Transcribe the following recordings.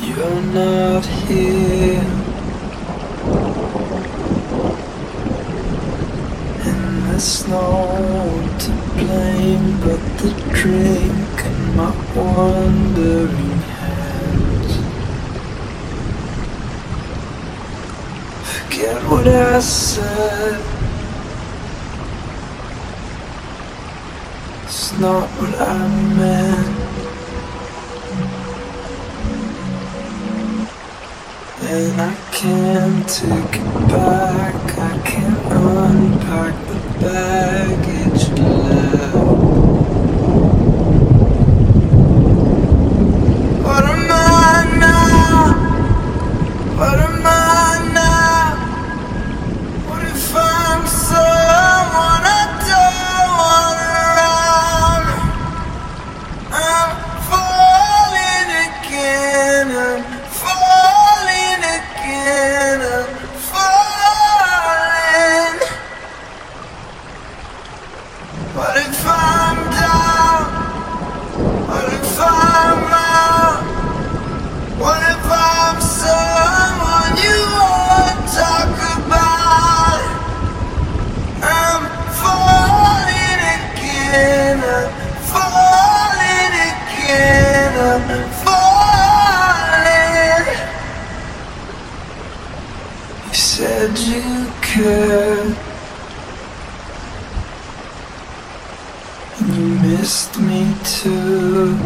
you're not here. And there's no one to blame but the drink and my wandering hands. Forget what I said. Not what I meant. And I can't take it back. I can't unpack the baggage missed me too.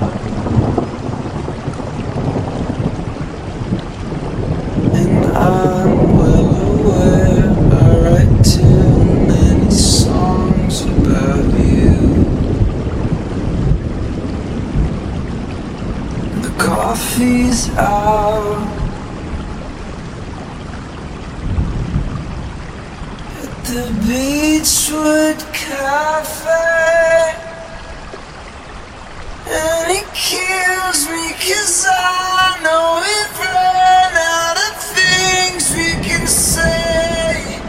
And I'm well aware I write too many songs about you. The coffee's out at the Beachwood Cafe. And it kills me cause I know we've run out of things we can say.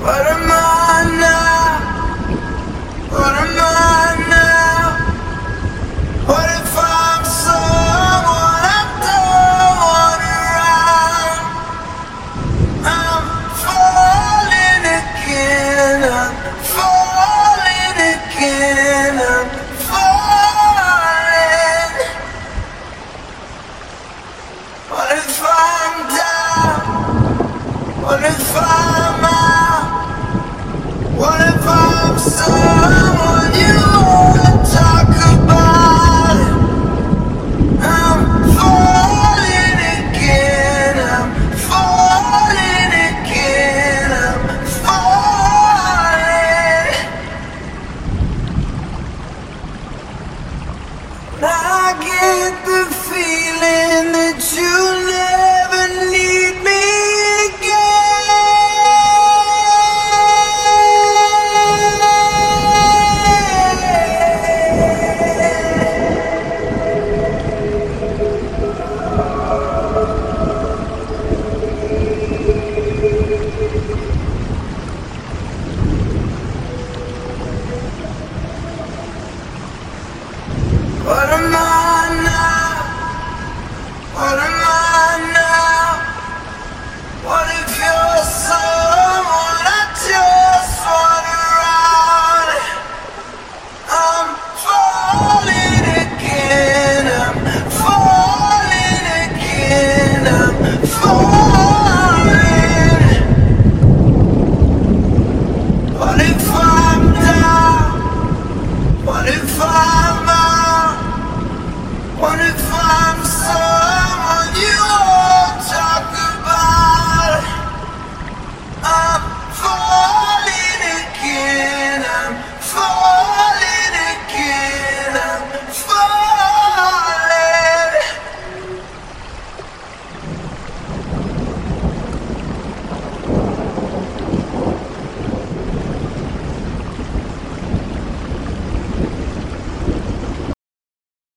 What am I now? What am I now? What if I'm someone I don't want around? I'm falling again. fire. What if I?